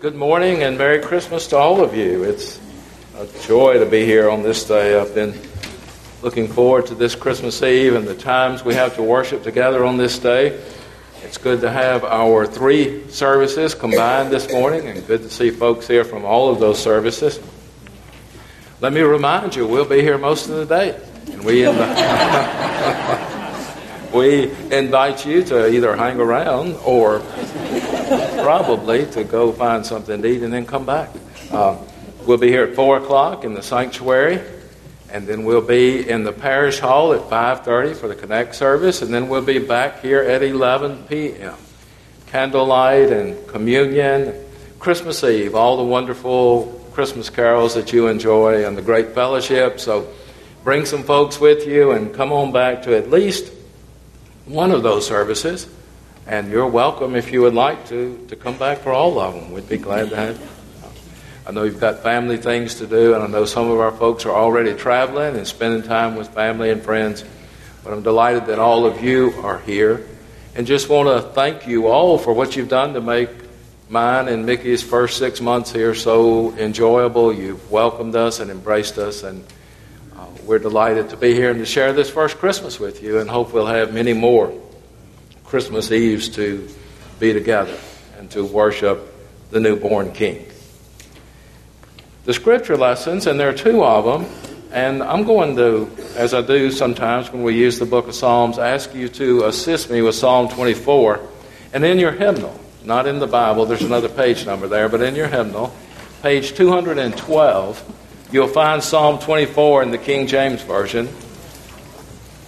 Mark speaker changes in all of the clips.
Speaker 1: Good morning and Merry Christmas to all of you. It's a joy to be here on this day. I've been looking forward to this Christmas Eve and the times we have to worship together on this day. It's good to have our three services combined this morning and good to see folks here from all of those services. Let me remind you, we'll be here most of the day. And we we invite you to either hang around or probably to go find something to eat and then come back. Uh, we'll be here at 4 o'clock in the sanctuary, and then we'll be in the parish hall at 5.30 for the Connect service, and then we'll be back here at 11 p.m. Candlelight and communion, Christmas Eve, all the wonderful Christmas carols that you enjoy, and the great fellowship. So bring some folks with you and come on back to at least one of those services. And you're welcome if you would like to, to come back for all of them. We'd be glad to have you. I know you've got family things to do, and I know some of our folks are already traveling and spending time with family and friends. But I'm delighted that all of you are here. And just want to thank you all for what you've done to make mine and Mickey's first six months here so enjoyable. You've welcomed us and embraced us, and uh, we're delighted to be here and to share this first Christmas with you, and hope we'll have many more. Christmas Eves to be together and to worship the newborn King. The scripture lessons, and there are two of them, and I'm going to, as I do sometimes when we use the book of Psalms, ask you to assist me with Psalm 24. And in your hymnal, not in the Bible, there's another page number there, but in your hymnal, page 212, you'll find Psalm 24 in the King James Version,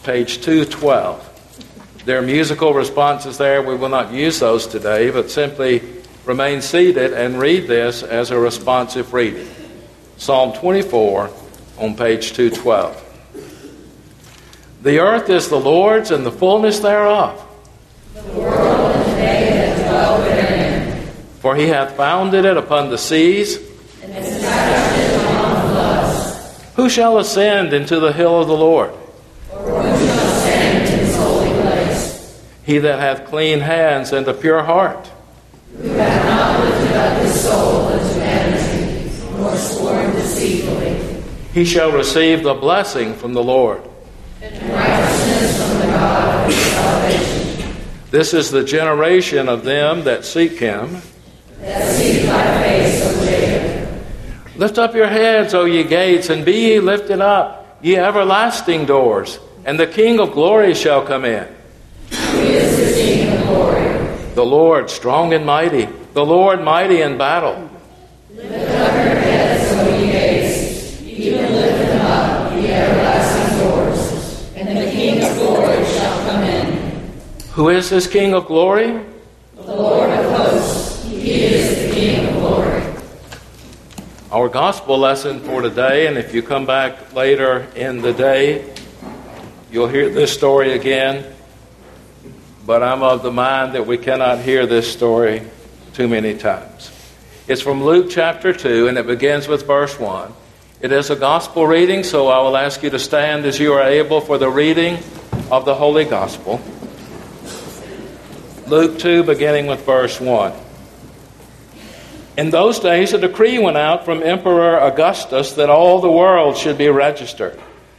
Speaker 1: page 212. There are musical responses there. We will not use those today, but simply remain seated and read this as a responsive reading. Psalm 24 on page 212. The earth is the Lord's and the fullness thereof.
Speaker 2: The.
Speaker 1: For he hath founded it upon the seas.
Speaker 2: Upon the.
Speaker 1: Who shall ascend into the hill of the Lord? He that hath clean hands and a pure heart.
Speaker 2: Who hath not lifted up his soul unto vanity, nor sworn deceitfully.
Speaker 1: He shall receive the blessing from the Lord.
Speaker 2: And righteousness from the God of his salvation.
Speaker 1: This is the generation of them that seek him.
Speaker 2: That seek thy face, O Jacob.
Speaker 1: Lift up your heads, O ye gates, and be ye lifted up, ye everlasting doors, and the King of glory shall come in. The Lord strong and mighty, the Lord mighty in battle.
Speaker 2: Lift up your heads, O ye gates, even lift them up, ye everlasting doors, and the King of glory shall come in.
Speaker 1: Who is this King of glory?
Speaker 2: The Lord of hosts, he is the King of glory.
Speaker 1: Our gospel lesson for today, and if you come back later in the day, you'll hear this story again. But I'm of the mind that we cannot hear this story too many times. It's from Luke chapter 2, and it begins with verse 1. It is a gospel reading, so I will ask you to stand as you are able for the reading of the Holy Gospel. Luke 2, beginning with verse 1. In those days, a decree went out from Emperor Augustus that all the world should be registered.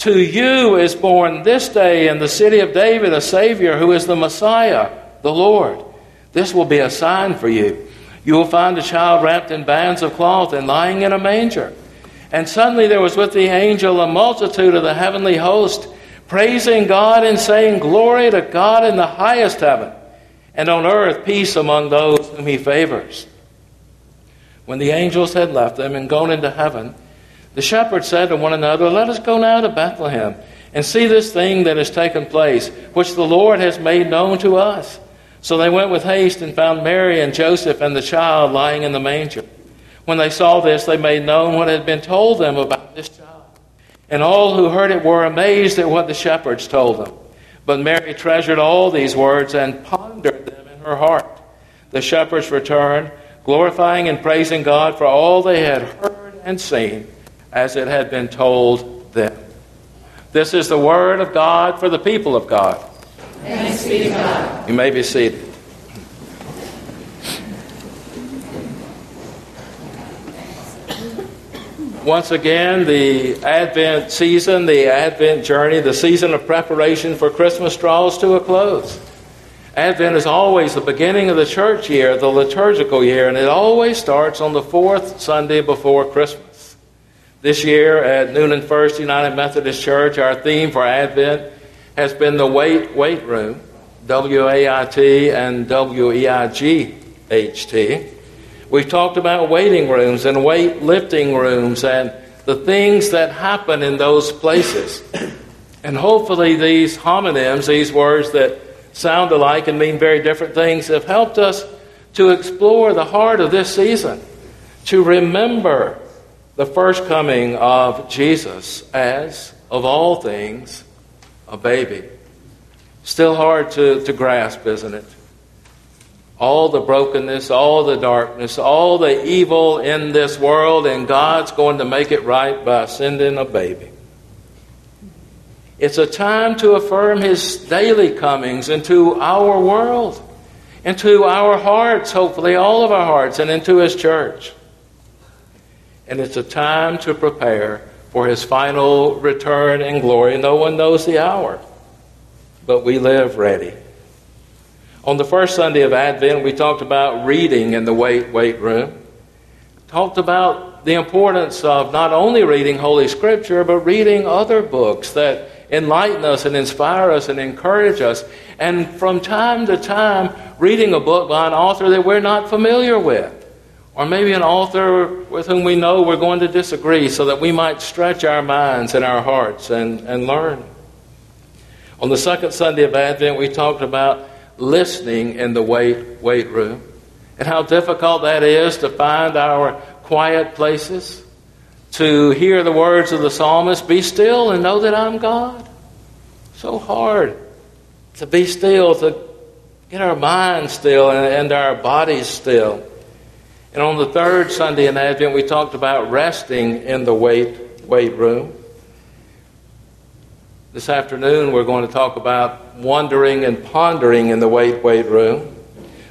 Speaker 1: To you is born this day in the city of David a Savior who is the Messiah, the Lord. This will be a sign for you. You will find a child wrapped in bands of cloth and lying in a manger. And suddenly there was with the angel a multitude of the heavenly host, praising God and saying, Glory to God in the highest heaven, and on earth peace among those whom he favors. When the angels had left them and gone into heaven, the shepherds said to one another, Let us go now to Bethlehem and see this thing that has taken place, which the Lord has made known to us. So they went with haste and found Mary and Joseph and the child lying in the manger. When they saw this, they made known what had been told them about this child. And all who heard it were amazed at what the shepherds told them. But Mary treasured all these words and pondered them in her heart. The shepherds returned, glorifying and praising God for all they had heard and seen, as it had been told them. This is the word of God for the people of God.
Speaker 2: Thanks be to God.
Speaker 1: You may be seated. Once again, the Advent season, the Advent journey, the season of preparation for Christmas draws to a close. Advent is always the beginning of the church year, the liturgical year, and it always starts on the fourth Sunday before Christmas. This year at Newnan First United Methodist Church, our theme for Advent has been the Wait Weight Room, W A I T and W E I G H T. We've talked about waiting rooms and weight lifting rooms and the things that happen in those places. And hopefully, these homonyms, these words that sound alike and mean very different things, have helped us to explore the heart of this season, to remember the first coming of Jesus as, of all things, a baby. Still hard to, to grasp, isn't it? all the brokenness, all the darkness, all the evil in this world, and God's going to make it right by sending a baby. It's a time to affirm His daily comings into our world, into our hearts, hopefully all of our hearts, and into His church. And it's a time to prepare for His final return in glory. No one knows the hour, but we live ready. On the first Sunday of Advent, we talked about reading in the wait, weight room. Talked about the importance of not only reading Holy Scripture, but reading other books that enlighten us and inspire us and encourage us. And from time to time, reading a book by an author that we're not familiar with. Or maybe an author with whom we know we're going to disagree so that we might stretch our minds and our hearts and, and learn. On the second Sunday of Advent, we talked about listening in the wait, weight room and how difficult that is to find our quiet places, to hear the words of the psalmist, be still and know that I'm God. So hard to be still, to get our minds still and, and our bodies still. And on the third Sunday in Advent, we talked about resting in the wait, weight room. This afternoon, we're going to talk about wondering and pondering in the wait, weight room.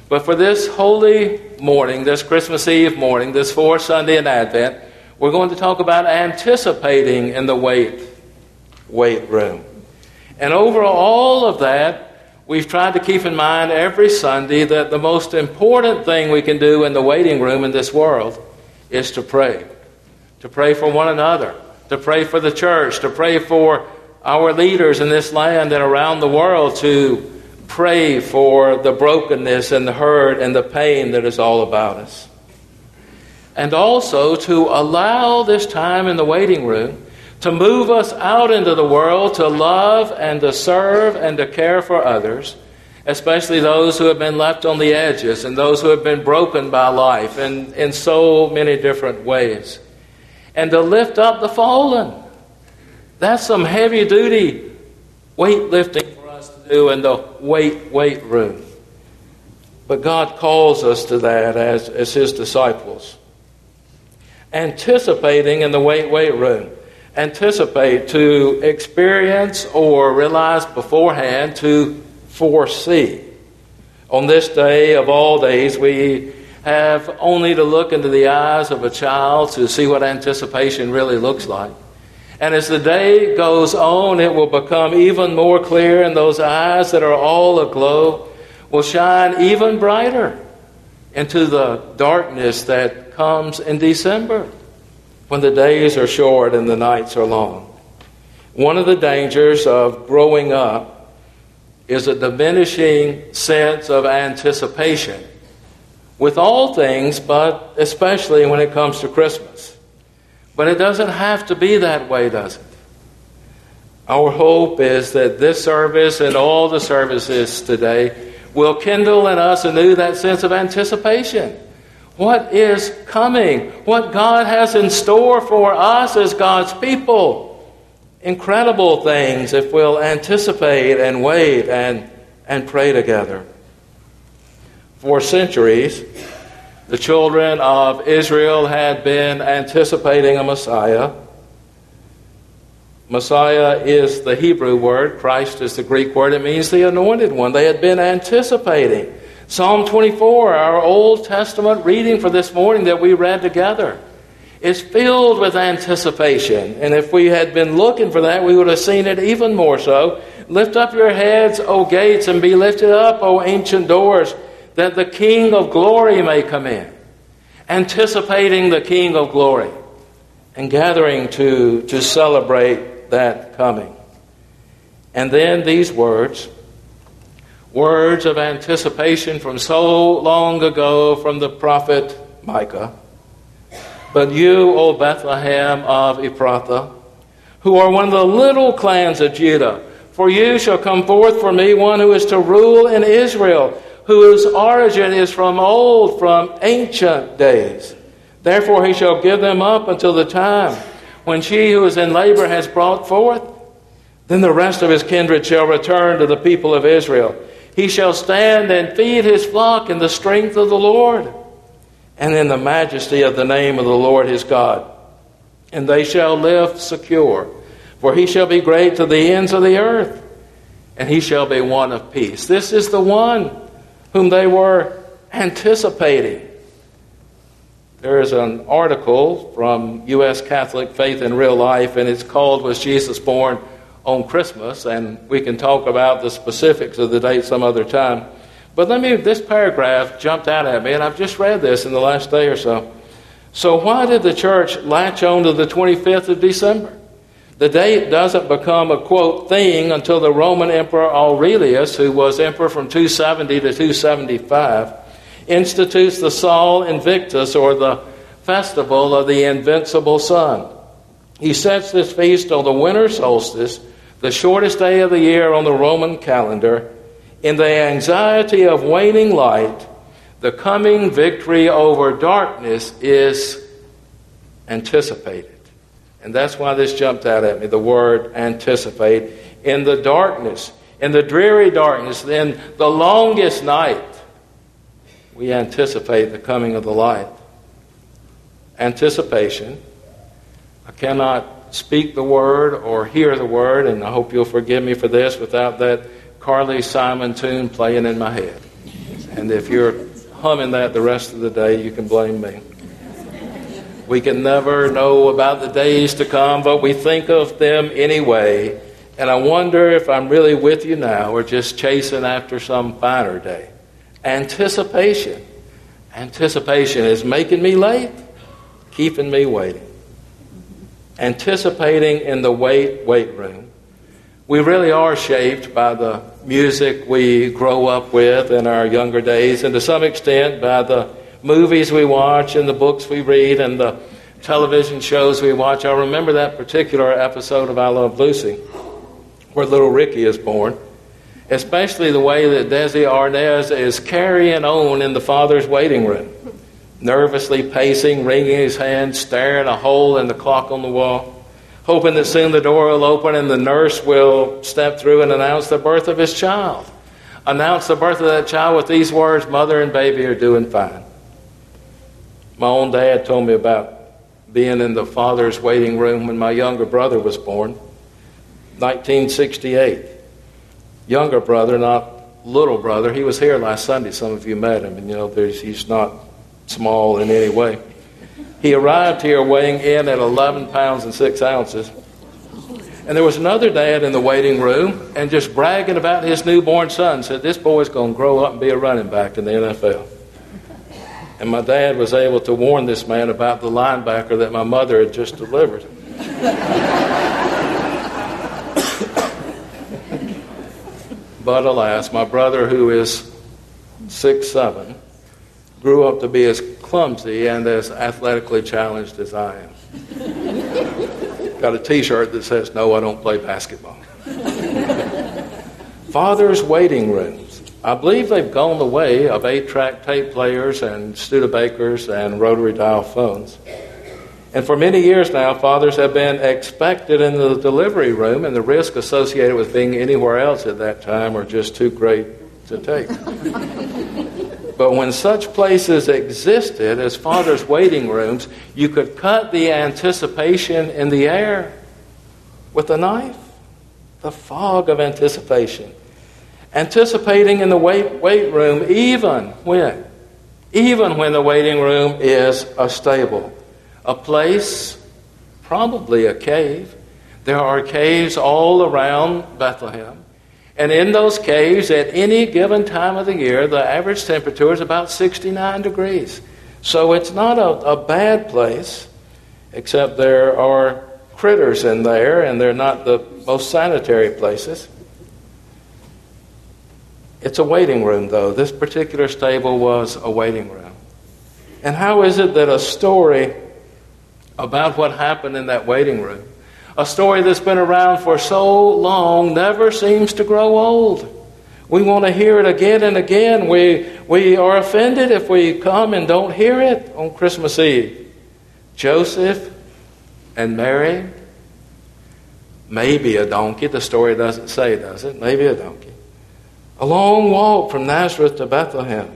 Speaker 1: But for this holy morning, this Christmas Eve morning, this fourth Sunday in Advent, we're going to talk about anticipating in the wait, wait room. And over all of that, we've tried to keep in mind every Sunday that the most important thing we can do in the waiting room in this world is to pray. To pray for one another, to pray for the church, to pray for our leaders in this land and around the world to pray for the brokenness and the hurt and the pain that is all about us. And also to allow this time in the waiting room to move us out into the world to love and to serve and to care for others, especially those who have been left on the edges and those who have been broken by life in, in so many different ways. And to lift up the fallen that's some heavy duty weightlifting for us to do in the wait weight room. But God calls us to that as, as His disciples. Anticipating in the wait weight room. Anticipate to experience or realize beforehand to foresee. On this day of all days, we have only to look into the eyes of a child to see what anticipation really looks like. And as the day goes on, it will become even more clear, and those eyes that are all aglow will shine even brighter into the darkness that comes in December when the days are short and the nights are long. One of the dangers of growing up is a diminishing sense of anticipation with all things, but especially when it comes to Christmas. But it doesn't have to be that way, does it? Our hope is that this service and all the services today will kindle in us anew that sense of anticipation. What is coming? What God has in store for us as God's people? Incredible things if we'll anticipate and wait and, and pray together. For centuries, the children of Israel had been anticipating a Messiah. Messiah is the Hebrew word, Christ is the Greek word. It means the anointed one. They had been anticipating. Psalm 24, our Old Testament reading for this morning that we read together, is filled with anticipation. And if we had been looking for that, we would have seen it even more so. Lift up your heads, O gates, and be lifted up, O ancient doors, that the King of glory may come in. Anticipating the King of glory and gathering to, to celebrate that coming. And then these words, words of anticipation from so long ago from the prophet Micah. But you, O Bethlehem of Ephrathah, who are one of the little clans of Judah, for you shall come forth for me one who is to rule in Israel, whose origin is from old, from ancient days. Therefore he shall give them up until the time when she who is in labor has brought forth, then the rest of his kindred shall return to the people of Israel. He shall stand and feed his flock in the strength of the Lord and in the majesty of the name of the Lord his God. And they shall live secure, for he shall be great to the ends of the earth, and he shall be one of peace. This is the one whom they were anticipating. There is an article from U.S. Catholic Faith in Real Life, and it's called Was Jesus Born on Christmas? And we can talk about the specifics of the date some other time. But let me, this paragraph jumped out at me, and I've just read this in the last day or so. So, why did the church latch on to the 25th of December? The date doesn't become a quote thing until the Roman Emperor Aurelius, who was emperor from 270 to 275, institutes the Sol Invictus, or the festival of the invincible sun. He sets this feast on the winter solstice, the shortest day of the year on the Roman calendar. In the anxiety of waning light, the coming victory over darkness is anticipated. And that's why this jumped out at me the word anticipate. In the darkness, in the dreary darkness, in the longest night, we anticipate the coming of the light. Anticipation. I cannot speak the word or hear the word, and I hope you'll forgive me for this, without that Carly Simon tune playing in my head. And if you're humming that the rest of the day, you can blame me. We can never know about the days to come, but we think of them anyway. And I wonder if I'm really with you now or just chasing after some finer day. Anticipation. Anticipation is making me late, keeping me waiting. Anticipating in the wait, weight room. We really are shaped by the music we grow up with in our younger days, and to some extent by the movies we watch and the books we read and the television shows we watch. I remember that particular episode of I Love Lucy, where little Ricky is born especially the way that Desi Arnaz is carrying on in the father's waiting room, nervously pacing, wringing his hands, staring a hole in the clock on the wall, hoping that soon the door will open and the nurse will step through and announce the birth of his child. Announce the birth of that child with these words Mother and baby are doing fine. My own dad told me about being in the father's waiting room when my younger brother was born, 1968 younger brother, not little brother. He was here last Sunday. Some of you met him, and you know he's not small in any way. He arrived here weighing in at 11 pounds and 6 ounces. And there was another dad in the waiting room and just bragging about his newborn son. Said, This boy's going to grow up and be a running back in the NFL. And my dad was able to warn this man about the linebacker that my mother had just delivered. but alas, my brother, who is six seven, grew up to be as clumsy and as athletically challenged as I am. Got a t shirt that says, No, I don't play basketball. Father's waiting rooms. I believe they've gone the way of eight track tape players and Studebakers and rotary dial phones. And for many years now, fathers have been expected in the delivery room, and the risk associated with being anywhere else at that time are just too great to take. but when such places existed as fathers' waiting rooms, you could cut the anticipation in the air with a knife. The fog of anticipation. Anticipating in the wait, weight room, even when, even when the waiting room is a stable a place, probably a cave. There are caves all around Bethlehem. And in those caves, at any given time of the year, the average temperature is about 69 degrees. So it's not a, a bad place, except there are critters in there, and they're not the most sanitary places. It's a waiting room, though. This particular stable was a waiting room. And how is it that a story about what happened in that waiting room. A story that's been around for so long never seems to grow old. We want to hear it again and again. We, we are offended if we come and don't hear it on Christmas Eve. Joseph and Mary, maybe a donkey. The story doesn't say, does it? Maybe a donkey. A long walk from Nazareth to Bethlehem.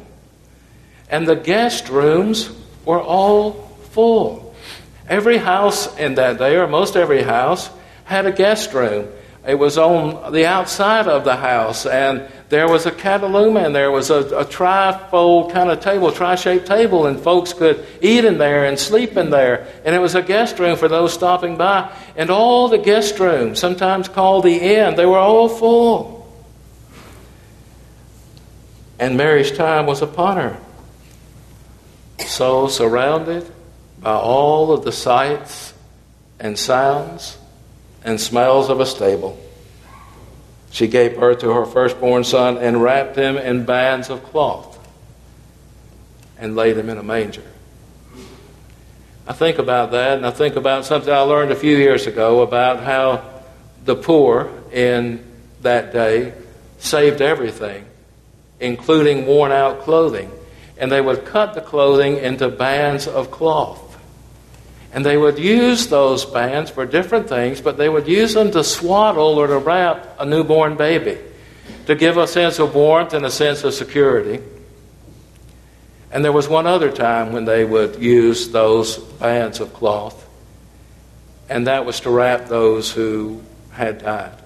Speaker 1: And the guest rooms were all full. Every house in that day, or most every house, had a guest room. It was on the outside of the house, and there was a cataluma, and there was a, a trifold kind of table, tri shaped table, and folks could eat in there and sleep in there. And it was a guest room for those stopping by. And all the guest rooms, sometimes called the inn, they were all full. And Mary's time was upon her. So surrounded, by all of the sights and sounds and smells of a stable. She gave birth to her firstborn son and wrapped him in bands of cloth and laid him in a manger. I think about that, and I think about something I learned a few years ago about how the poor in that day saved everything, including worn out clothing. And they would cut the clothing into bands of cloth. And they would use those bands for different things, but they would use them to swaddle or to wrap a newborn baby to give a sense of warmth and a sense of security. And there was one other time when they would use those bands of cloth, and that was to wrap those who had died.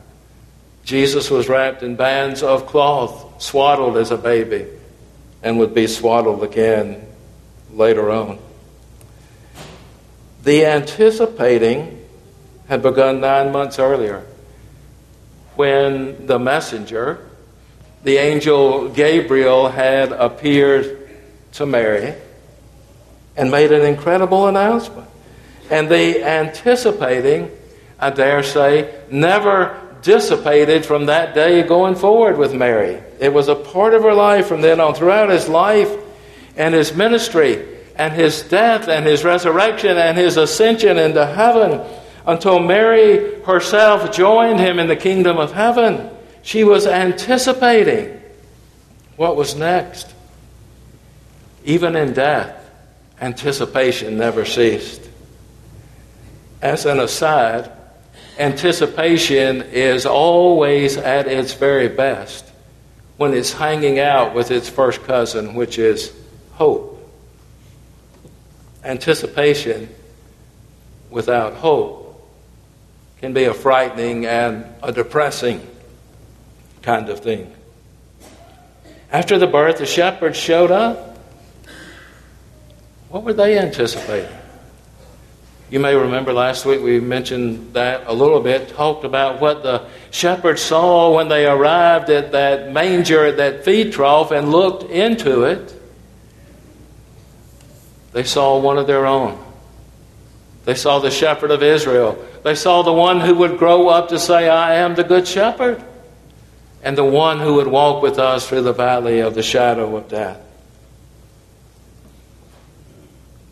Speaker 1: Jesus was wrapped in bands of cloth, swaddled as a baby, and would be swaddled again later on. The anticipating had begun nine months earlier when the messenger, the angel Gabriel, had appeared to Mary and made an incredible announcement. And the anticipating, I dare say, never dissipated from that day going forward with Mary. It was a part of her life from then on. Throughout his life and his ministry, and his death and his resurrection and his ascension into heaven until Mary herself joined him in the kingdom of heaven. She was anticipating what was next. Even in death, anticipation never ceased. As an aside, anticipation is always at its very best when it's hanging out with its first cousin, which is hope anticipation without hope can be a frightening and a depressing kind of thing. After the birth, the shepherds showed up. What were they anticipating? You may remember last week we mentioned that a little bit, talked about what the shepherds saw when they arrived at that manger, at that feed trough, and looked into it. They saw one of their own. They saw the shepherd of Israel. They saw the one who would grow up to say, I am the good shepherd, and the one who would walk with us through the valley of the shadow of death.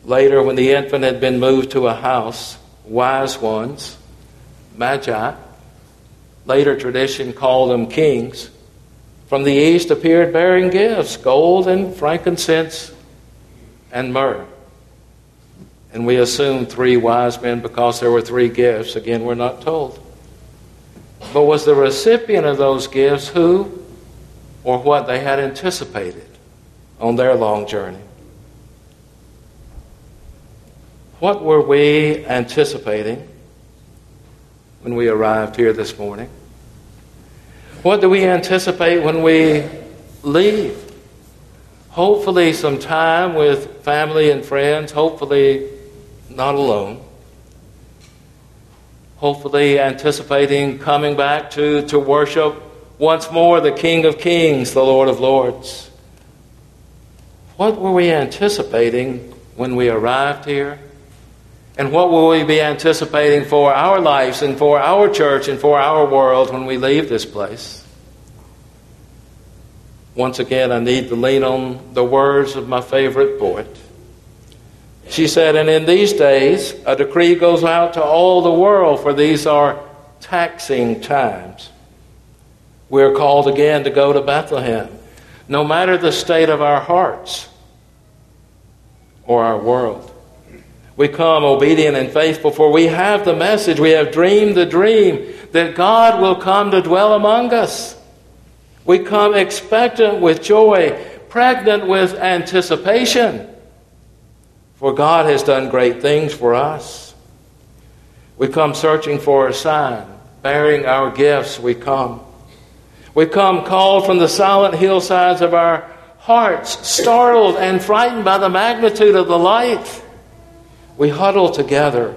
Speaker 1: Later, when the infant had been moved to a house, wise ones, magi, later tradition called them kings, from the east appeared bearing gifts gold and frankincense and myrrh. And we assume three wise men because there were three gifts. Again, we're not told. But was the recipient of those gifts who or what they had anticipated on their long journey? What were we anticipating when we arrived here this morning? What do we anticipate when we leave? Hopefully, some time with family and friends, hopefully, not alone. Hopefully, anticipating coming back to, to worship once more the King of Kings, the Lord of Lords. What were we anticipating when we arrived here? And what will we be anticipating for our lives and for our church and for our world when we leave this place? Once again, I need to lean on the words of my favorite poet. She said, And in these days, a decree goes out to all the world, for these are taxing times. We're called again to go to Bethlehem, no matter the state of our hearts or our world. We come obedient and faithful, for we have the message, we have dreamed the dream that God will come to dwell among us. We come expectant with joy, pregnant with anticipation, for God has done great things for us. We come searching for a sign, bearing our gifts, we come. We come called from the silent hillsides of our hearts, startled and frightened by the magnitude of the light we huddle together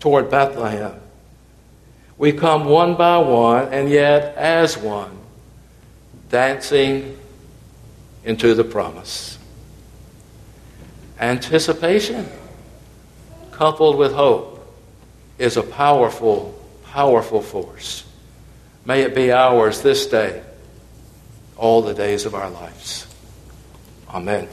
Speaker 1: toward Bethlehem. We come one by one and yet as one, dancing into the promise. Anticipation coupled with hope is a powerful, powerful force. May it be ours this day, all the days of our lives. Amen.